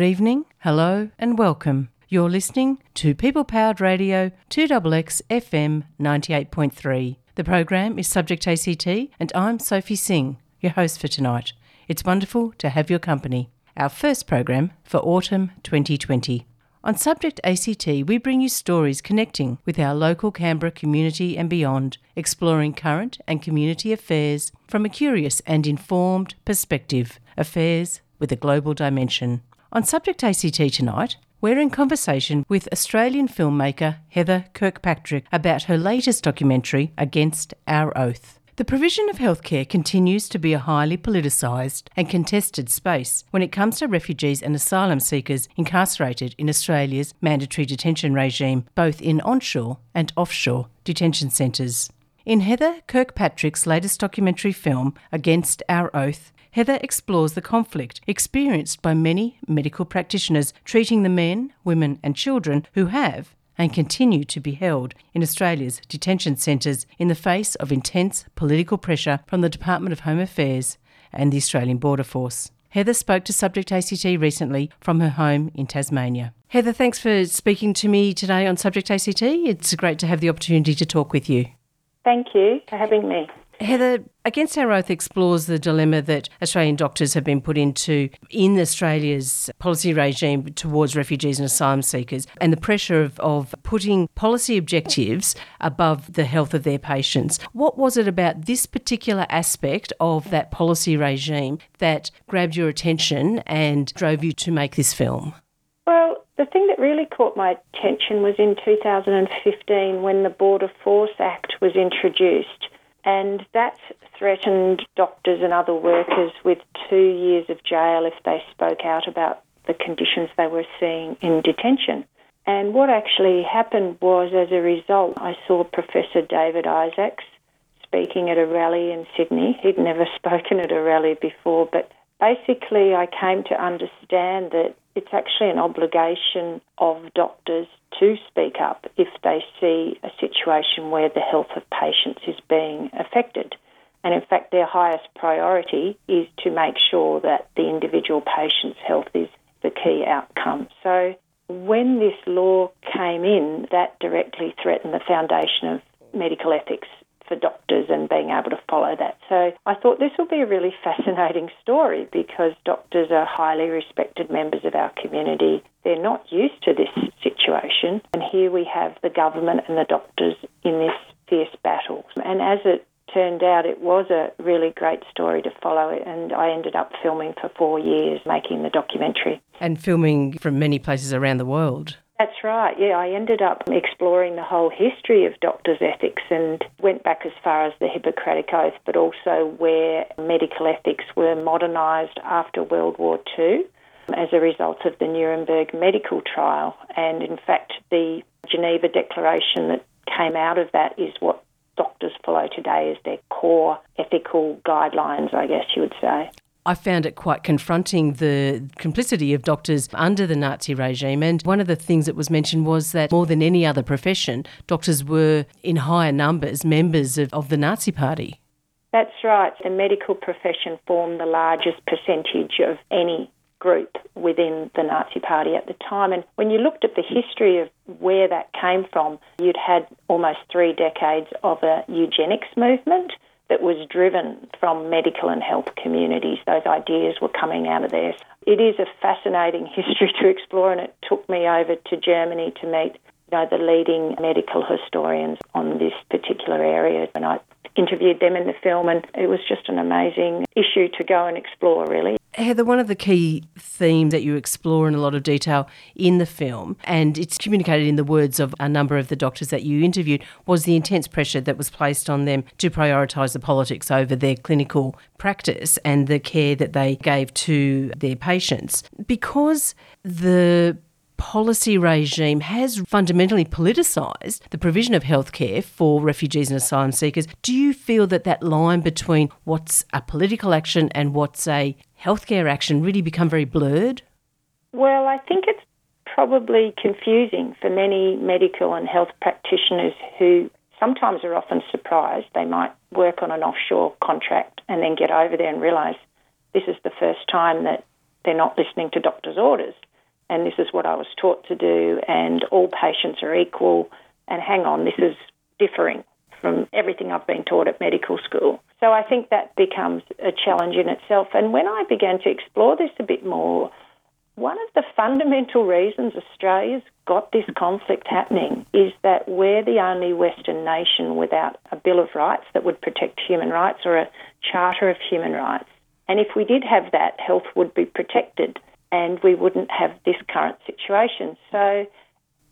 Good evening, hello, and welcome. You're listening to People Powered Radio 2XX FM 98.3. The program is Subject ACT, and I'm Sophie Singh, your host for tonight. It's wonderful to have your company. Our first program for autumn 2020. On Subject ACT, we bring you stories connecting with our local Canberra community and beyond, exploring current and community affairs from a curious and informed perspective, affairs with a global dimension. On Subject ACT tonight, we're in conversation with Australian filmmaker Heather Kirkpatrick about her latest documentary, Against Our Oath. The provision of healthcare continues to be a highly politicised and contested space when it comes to refugees and asylum seekers incarcerated in Australia's mandatory detention regime, both in onshore and offshore detention centres. In Heather Kirkpatrick's latest documentary film, Against Our Oath, Heather explores the conflict experienced by many medical practitioners treating the men, women, and children who have and continue to be held in Australia's detention centres in the face of intense political pressure from the Department of Home Affairs and the Australian Border Force. Heather spoke to Subject ACT recently from her home in Tasmania. Heather, thanks for speaking to me today on Subject ACT. It's great to have the opportunity to talk with you. Thank you for having me. Heather, Against Our Oath explores the dilemma that Australian doctors have been put into in Australia's policy regime towards refugees and asylum seekers and the pressure of, of putting policy objectives above the health of their patients. What was it about this particular aspect of that policy regime that grabbed your attention and drove you to make this film? The thing that really caught my attention was in 2015 when the Border Force Act was introduced and that threatened doctors and other workers with two years of jail if they spoke out about the conditions they were seeing in detention. And what actually happened was, as a result, I saw Professor David Isaacs speaking at a rally in Sydney. He'd never spoken at a rally before, but basically, I came to understand that it's actually an obligation of doctors to speak up if they see a situation where the health of patients is being affected. And in fact, their highest priority is to make sure that the individual patient's health is the key outcome. So when this law came in, that directly threatened the foundation of medical ethics for doctors and being able to follow that. So I thought this will be a really fascinating story because doctors are highly respected members of our community. They're not used to this situation. And here we have the government and the doctors in this fierce battle. And as it turned out it was a really great story to follow and I ended up filming for four years making the documentary. And filming from many places around the world. That's right. Yeah, I ended up exploring the whole history of doctors' ethics and went back as far as the Hippocratic Oath, but also where medical ethics were modernised after World War II as a result of the Nuremberg medical trial. And in fact, the Geneva Declaration that came out of that is what doctors follow today as their core ethical guidelines, I guess you would say. I found it quite confronting the complicity of doctors under the Nazi regime. And one of the things that was mentioned was that more than any other profession, doctors were in higher numbers members of, of the Nazi Party. That's right. The medical profession formed the largest percentage of any group within the Nazi Party at the time. And when you looked at the history of where that came from, you'd had almost three decades of a eugenics movement that was driven from medical and health communities. Those ideas were coming out of there. It is a fascinating history to explore, and it took me over to Germany to meet you know, the leading medical historians on this particular area. And I interviewed them in the film, and it was just an amazing issue to go and explore, really. Heather, one of the key themes that you explore in a lot of detail in the film, and it's communicated in the words of a number of the doctors that you interviewed, was the intense pressure that was placed on them to prioritise the politics over their clinical practice and the care that they gave to their patients. Because the policy regime has fundamentally politicised the provision of healthcare for refugees and asylum seekers. Do you feel that that line between what's a political action and what's a healthcare action really become very blurred? Well, I think it's probably confusing for many medical and health practitioners who sometimes are often surprised. They might work on an offshore contract and then get over there and realise this is the first time that they're not listening to doctor's orders. And this is what I was taught to do, and all patients are equal. And hang on, this is differing from everything I've been taught at medical school. So I think that becomes a challenge in itself. And when I began to explore this a bit more, one of the fundamental reasons Australia's got this conflict happening is that we're the only Western nation without a Bill of Rights that would protect human rights or a Charter of Human Rights. And if we did have that, health would be protected and we wouldn't have this current situation. So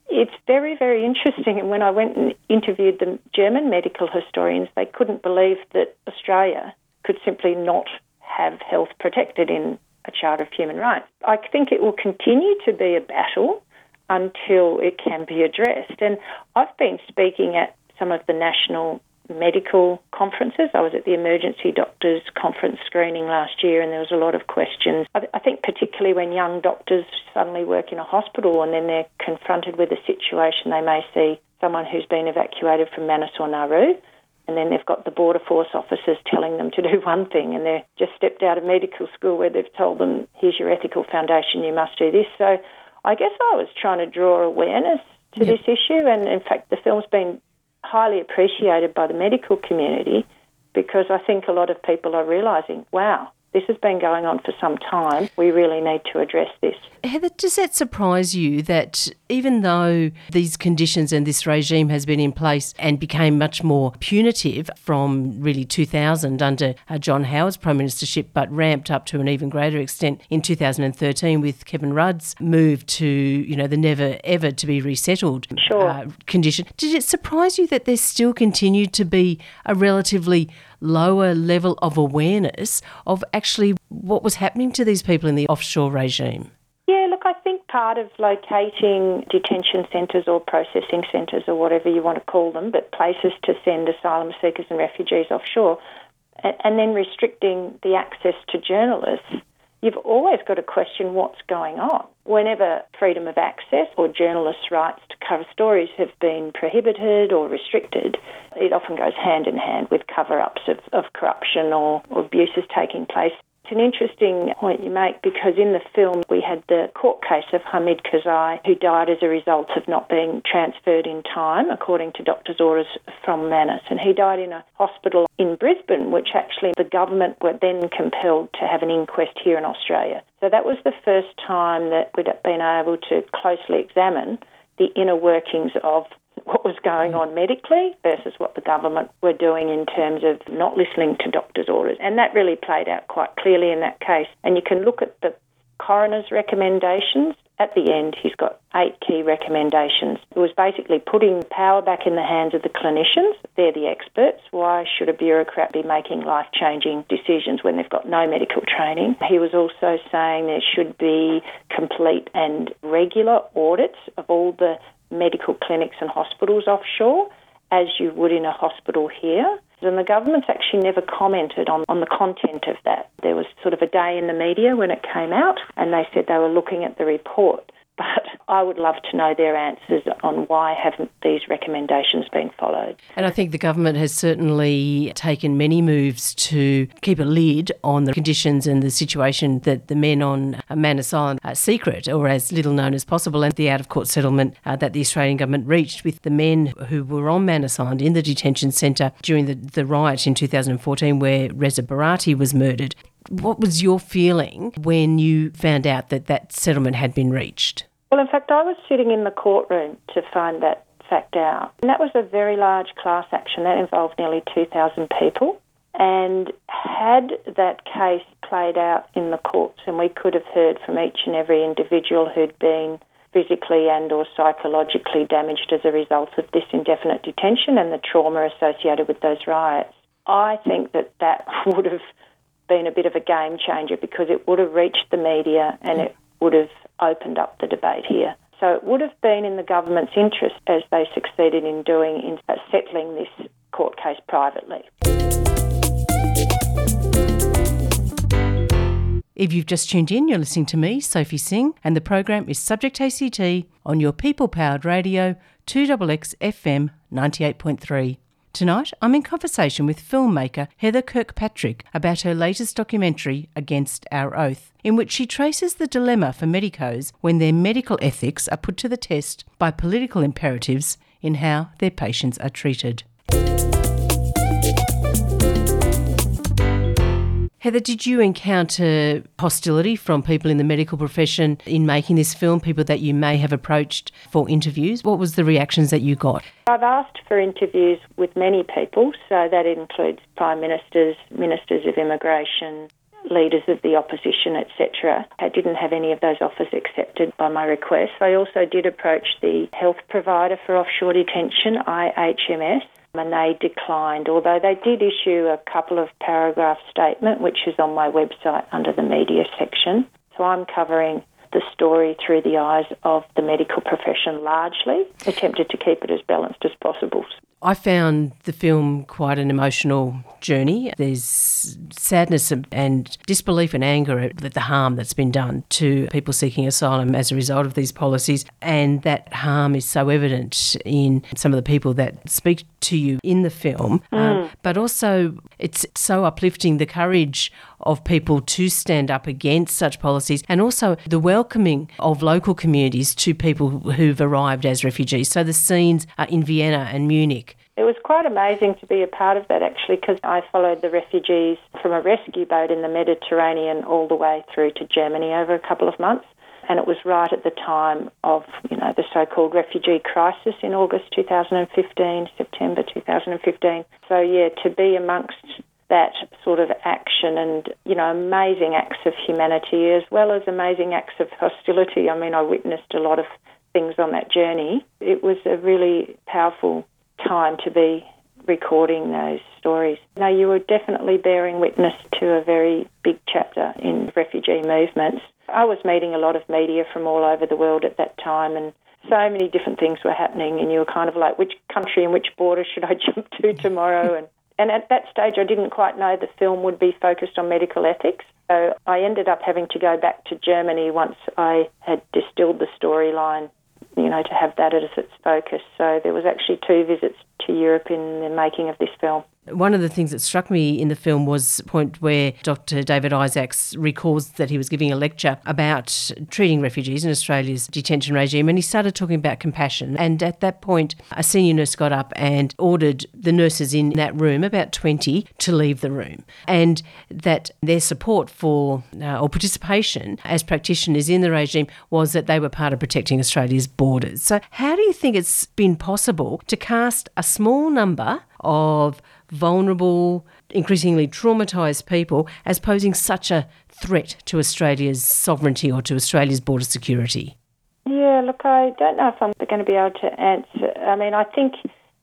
it's very, very interesting. And when I went and interviewed the German medical historians, they couldn't believe that Australia could simply not have health protected in a Charter of Human Rights. I think it will continue to be a battle until it can be addressed. And I've been speaking at some of the national medical conferences. I was at the emergency doctors conference screening last year, and there was a lot of questions. I, think, particularly when young doctors suddenly work in a hospital and then they're confronted with a situation, they may see someone who's been evacuated from Manus or Nauru and then they've got the border force officers telling them to do one thing, and they're just stepped out of medical school where they've told them, "Here's your ethical foundation, you must do this." So, I guess I was trying to draw awareness to yep. this issue, and in fact, the film's been highly appreciated by the medical community because I think a lot of people are realising, wow, this has been going on for some time. We really need to address this. Heather, does that surprise you that even though these conditions and this regime has been in place and became much more punitive from really 2000 under uh, John Howard's prime ministership, but ramped up to an even greater extent in 2013 with Kevin Rudd's move to, you know, the never ever to be resettled sure. uh, condition, did it surprise you that there still continued to be a relatively lower level of awareness of actually what was happening to these people in the offshore regime? Yeah, look, I think part of locating detention centres or processing centres or whatever you want to call them, but places to send asylum seekers and refugees offshore, and then restricting the access to journalists you've always got to question what's going on. Whenever freedom of access or journalists' rights to cover stories have been prohibited or restricted, it often goes hand in hand with cover ups of, of corruption or, or abuses taking place. It's an interesting point you make because in the film we had the court case of Hamid Kehazaei, who died as a result of not being transferred in time, according to doctor's orders from Manus. And he died in a hospital in Brisbane, which actually the government were then compelled to have an inquest here in Australia. So that was the first time that we'd been able to closely examine the inner workings of what was going on medically versus what the government were doing in terms of not listening to doctors' orders. And that really played out quite clearly in that case. And you can look at the coroner's recommendations. At the end, he's got eight key recommendations. It was basically putting power back in the hands of the clinicians. They're the experts. Why should a bureaucrat be making life changing decisions when they've got no medical training? He was also saying there should be complete and regular audits of all the medical clinics and hospitals offshore as you would in a hospital here. And the government's actually never commented on, on the content of that. There was sort of a day in the media when it came out, and they said they were looking at the report. But I would love to know their answers on why haven't these recommendations been followed. And I think the government has certainly taken many moves to keep a lid on the conditions and the situation that the men on Manus Island are secret, or as little known as possible, and the out of court settlement uh, that the Australian government reached with the men who were on Manus Island in the detention centre during the, the riot in 2014 where Reza Barati was murdered. What was your feeling when you found out that that settlement had been reached? Well, in fact, I was sitting in the courtroom to find that fact out. And that was a very large class action that involved nearly 2,000 people. And had that case played out in the courts, and we could have heard from each and every individual who'd been physically and or psychologically damaged as a result of this indefinite detention and the trauma associated with those riots, I think that that would have been a bit of a game changer because it would have reached the media and it would have opened up the debate here. So it would have been in the government's interest, as they succeeded in doing, in settling this court case privately. If you've just tuned in, you're listening to me, Sophie Singh, and the program is Subject ACT on your people powered radio 2XX FM 98.3. Tonight, I'm in conversation with filmmaker Heather Kirkpatrick about her latest documentary, Against Our Oath, in which she traces the dilemma for medicos when their medical ethics are put to the test by political imperatives in how their patients are treated. Heather, did you encounter hostility from people in the medical profession in making this film, people that you may have approached for interviews? What was the reactions that you got? I've asked for interviews with many people, so that includes prime ministers, ministers of immigration, leaders of the opposition, etc. I didn't have any of those offers accepted by my request. I also did approach the health provider for offshore detention, IHMS, and they declined, although they did issue a couple of paragraph statement, which is on my website under the media section. So I'm covering the story through the eyes of the medical profession largely, attempted to keep it as balanced as possible. I found the film quite an emotional journey. There's sadness and disbelief and anger at the harm that's been done to people seeking asylum as a result of these policies. And that harm is so evident in some of the people that speak to you in the film. Mm. Um, but also, it's so uplifting the courage of people to stand up against such policies and also the welcoming of local communities to people who've arrived as refugees. So the scenes are in Vienna and Munich. It was quite amazing to be a part of that actually because I followed the refugees from a rescue boat in the Mediterranean all the way through to Germany over a couple of months and it was right at the time of you know the so-called refugee crisis in August 2015, September 2015. So yeah, to be amongst that sort of action and you know amazing acts of humanity as well as amazing acts of hostility. I mean, I witnessed a lot of things on that journey. It was a really powerful time to be recording those stories. Now, you were definitely bearing witness to a very big chapter in refugee movements. I was meeting a lot of media from all over the world at that time, and so many different things were happening, and you were kind of like, which country and which border should I jump to tomorrow? And and at that stage, I didn't quite know the film would be focused on medical ethics. So I ended up having to go back to Germany once I had distilled the storyline, you know, to have that as its focus. So there was actually two visits to Europe in the making of this film. One of the things that struck me in the film was a point where Dr. David Isaacs recalls that he was giving a lecture about treating refugees in Australia's detention regime, and he started talking about compassion. And at that point, a senior nurse got up and ordered the nurses in that room, about 20, to leave the room. And that their support for uh, or participation as practitioners in the regime was that they were part of protecting Australia's borders. So, how do you think it's been possible to cast a small number of vulnerable, increasingly traumatised people as posing such a threat to Australia's sovereignty or to Australia's border security? Yeah, look, I don't know if I'm going to be able to answer. I mean, I think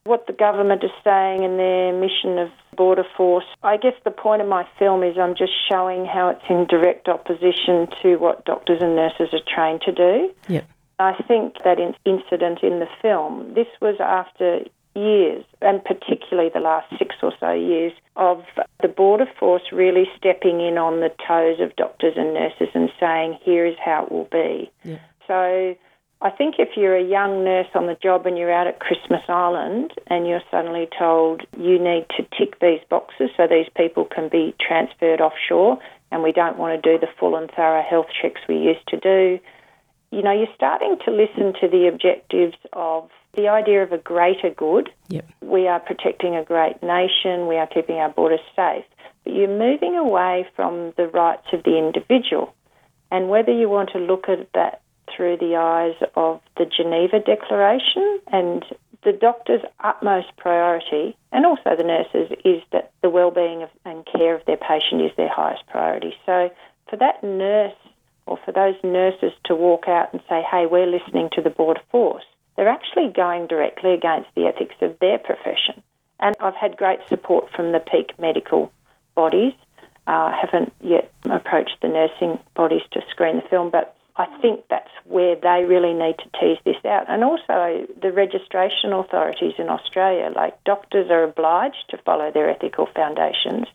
what the government is saying in their mission of border force, I guess the point of my film is I'm just showing how it's in direct opposition to what doctors and nurses are trained to do. Yep. I think that incident in the film, this was after years, and particularly the last six or so years, of the border force really stepping in on the toes of doctors and nurses and saying, here is how it will be. Yeah. So I think if you're a young nurse on the job and you're out at Christmas Island and you're suddenly told you need to tick these boxes so these people can be transferred offshore and we don't want to do the full and thorough health checks we used to do, you know, you're starting to listen to the objectives of the idea of a greater good. Yep. We are protecting a great nation, we are keeping our borders safe. But you're moving away from the rights of the individual. And whether you want to look at that through the eyes of the Geneva Declaration and the doctor's utmost priority, and also the nurses, is that the well-being and care of their patient is their highest priority. So for that nurse or for those nurses to walk out and say, hey, we're listening to the border force, they're actually going directly against the ethics of their profession. And I've had great support from the peak medical bodies. I uh, haven't yet approached the nursing bodies to screen the film, but I think that's where they really need to tease this out. And also the registration authorities in Australia, like doctors are obliged to follow their ethical foundations.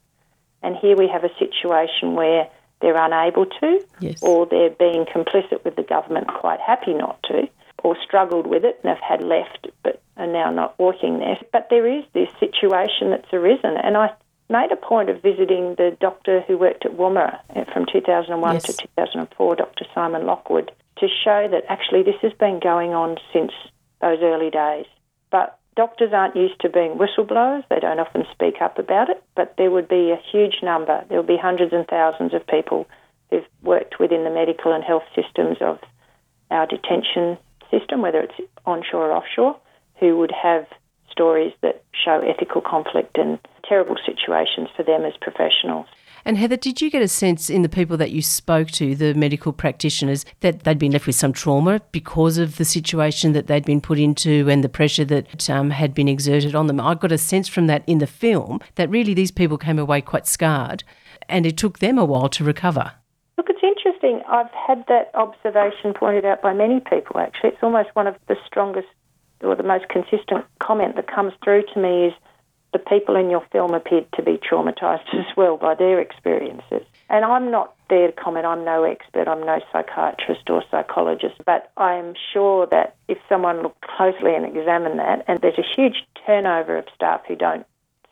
And here we have a situation where they're unable to, yes. or they're being complicit with the government, quite happy not to or struggled with it and have had left, but are now not working there. But there is this situation that's arisen, and I made a point of visiting the doctor who worked at Woomera eh, from 2001 yes. to 2004, Dr. Simon Lockwood, to show that actually this has been going on since those early days. But doctors aren't used to being whistleblowers, they don't often speak up about it, but there would be a huge number, there would be hundreds and thousands of people who've worked within the medical and health systems of our detention system, whether it's onshore or offshore, who would have stories that show ethical conflict and terrible situations for them as professionals. And Heather, did you get a sense in the people that you spoke to, the medical practitioners, that they'd been left with some trauma because of the situation that they'd been put into and the pressure that um, had been exerted on them? I got a sense from that in the film that really these people came away quite scarred and it took them a while to recover. Interesting. I've had that observation pointed out by many people, actually. It's almost one of the strongest or the most consistent comment that comes through to me is the people in your film appeared to be traumatised as well by their experiences. And I'm not there to comment, I'm no expert, I'm no psychiatrist or psychologist, but I'm sure that if someone looked closely and examined that, and there's a huge turnover of staff who don't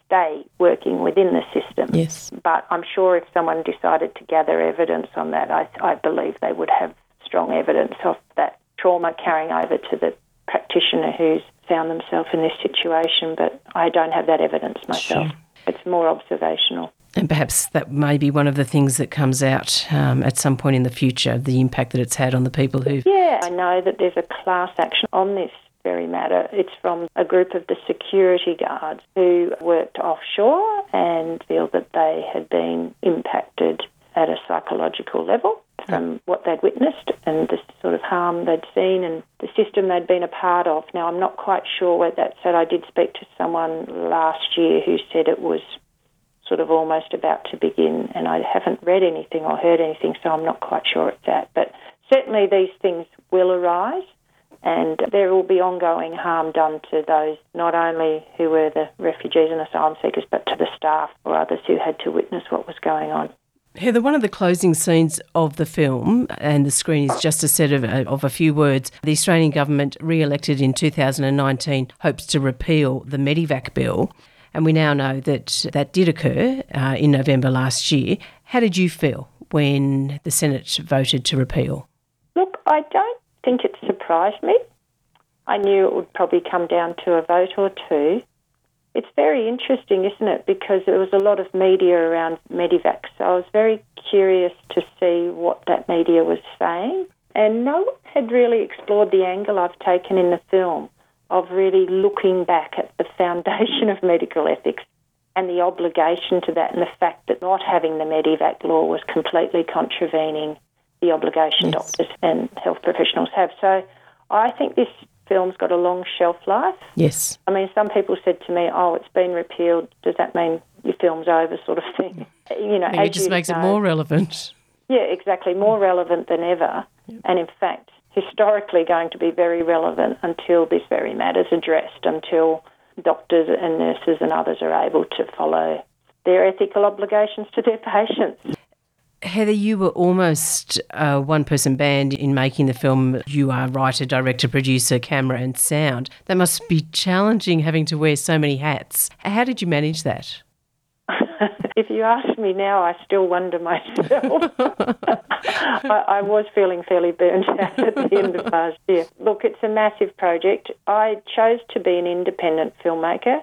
stay working within the system. Yes. But I'm sure if someone decided to gather evidence on that, I, I believe they would have strong evidence of that trauma carrying over to the practitioner who's found themselves in this situation, but I don't have that evidence myself. Sure. It's more observational. And perhaps that may be one of the things that comes out um, at some point in the future, the impact that it's had on the people who. Yeah, I know that there's a class action on this very matter. It's from a group of the security guards who worked offshore and feel that they had been impacted at a psychological level from what they'd witnessed and the sort of harm they'd seen and the system they'd been a part of. Now, I'm not quite sure where that's at. I did speak to someone last year who said it was sort of almost about to begin, and I haven't read anything or heard anything, so I'm not quite sure it's that. But certainly these things will arise. And there will be ongoing harm done to those not only who were the refugees and asylum seekers, but to the staff or others who had to witness what was going on. Heather, one of the closing scenes of the film, and the screen is just a set of, uh, of a few words. The Australian government, re elected in 2019, hopes to repeal the Medivac bill. And we now know that that did occur uh, in November last year. How did you feel when the Senate voted to repeal? Look, I don't think it surprised me. I knew it would probably come down to a vote or two. It's very interesting, isn't it? Because there was a lot of media around Medivac, so I was very curious to see what that media was saying. And no one had really explored the angle I've taken in the film of really looking back at the foundation of medical ethics and the obligation to that, and the fact that not having the Medivac law was completely contravening the obligation yes. doctors and health professionals have. So I think this film's got a long shelf life. Yes. I mean, some people said to me, "Oh, it's been repealed. Does that mean your film's over?" Sort of thing. You know, it just makes know, it more relevant. Yeah, exactly, more relevant than ever, yep. and in fact, historically going to be very relevant until this very matter's addressed, until doctors and nurses and others are able to follow their ethical obligations to their patients. Heather, you were almost a one person band in making the film. You are writer, director, producer, camera, and sound. That must be challenging having to wear so many hats. How did you manage that? if you ask me now, I still wonder myself. I, I, was feeling fairly burnt out at the end of last year. Look, it's a massive project. I chose to be an independent filmmaker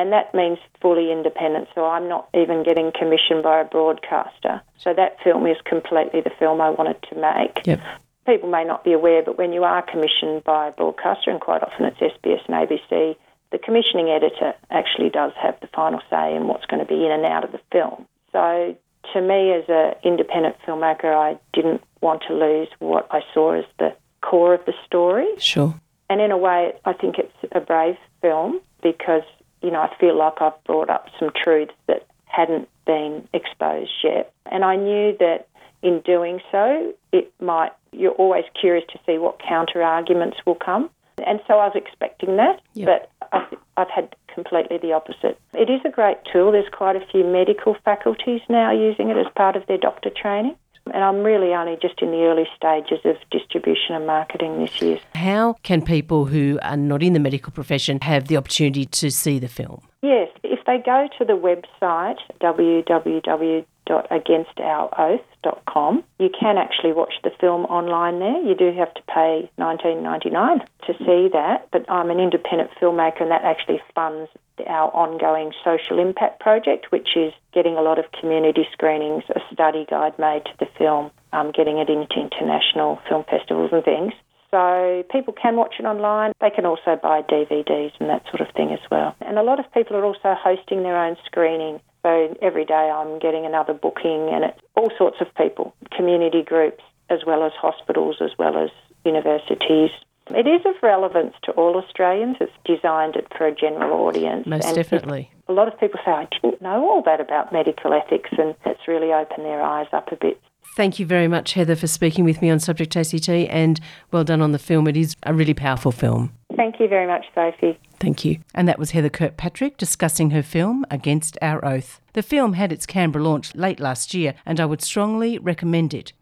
and that means fully independent. So I'm not even getting commissioned by a broadcaster. So that film is completely the film I wanted to make. Yep. People may not be aware, but when you are commissioned by a broadcaster, and quite often it's SBS and ABC, the commissioning editor actually does have the final say in what's going to be in and out of the film. So to me, as an independent filmmaker, I didn't want to lose what I saw as the core of the story. Sure. And in a way, I think it's a brave film because you know, I feel like I've brought up some truths that hadn't been exposed yet. And I knew that in doing so, it might, you're always curious to see what counter arguments will come. And so I was expecting that, yep. but I've, I've had completely the opposite. It is a great tool. There's quite a few medical faculties now using it as part of their doctor training. And I'm really only just in the early stages of distribution and marketing this year. How can people who are not in the medical profession have the opportunity to see the film? Yes, if they go to the website www.againstouroath.com, you can actually watch the film online there. You do have to pay $19.99 to see that, but I'm an independent filmmaker and that actually funds our ongoing social impact project, which is getting a lot of community screenings, a study guide made to the film, um, getting it into international film festivals and things. So people can watch it online. They can also buy DVDs and that sort of thing as well. And a lot of people are also hosting their own screening. So every day I'm getting another booking and it's all sorts of people, community groups, as well as hospitals, as well as universities. It is of relevance to all Australians. It's designed it for a general audience. Most and definitely. A lot of people say, I didn't know all that about medical ethics, and it's really opened their eyes up a bit. Thank you very much, Heather, for speaking with me on Subject ACT, and well done on the film. It is a really powerful film. Thank you very much, Sophie. Thank you. And that was Heather Kirkpatrick discussing her film Against Our Oath. The film had its Canberra launch late last year, and I would strongly recommend it.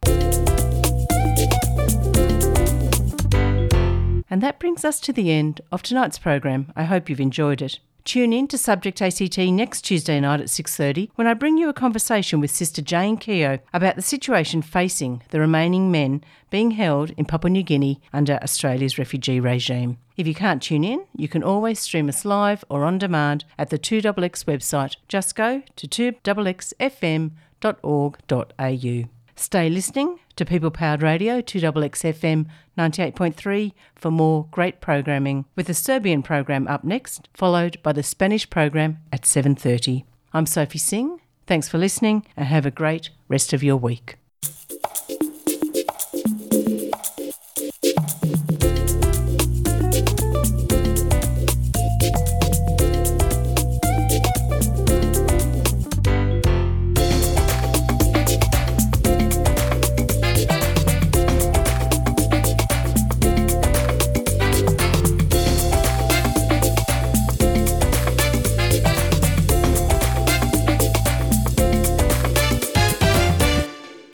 And that brings us to the end of tonight's program. I hope you've enjoyed it. Tune in to Subject ACT next Tuesday night at 6:30 when I bring you a conversation with Sister Jane Keogh about the situation facing the remaining men being held in Papua New Guinea under Australia's refugee regime. If you can't tune in, you can always stream us live or on demand at the 2XX website. Just go to 2xxfm.org.au. Stay listening to People Powered Radio 2XXFM 98.3 for more great programming with the Serbian program up next followed by the Spanish program at 7:30. I'm Sophie Singh. Thanks for listening and have a great rest of your week.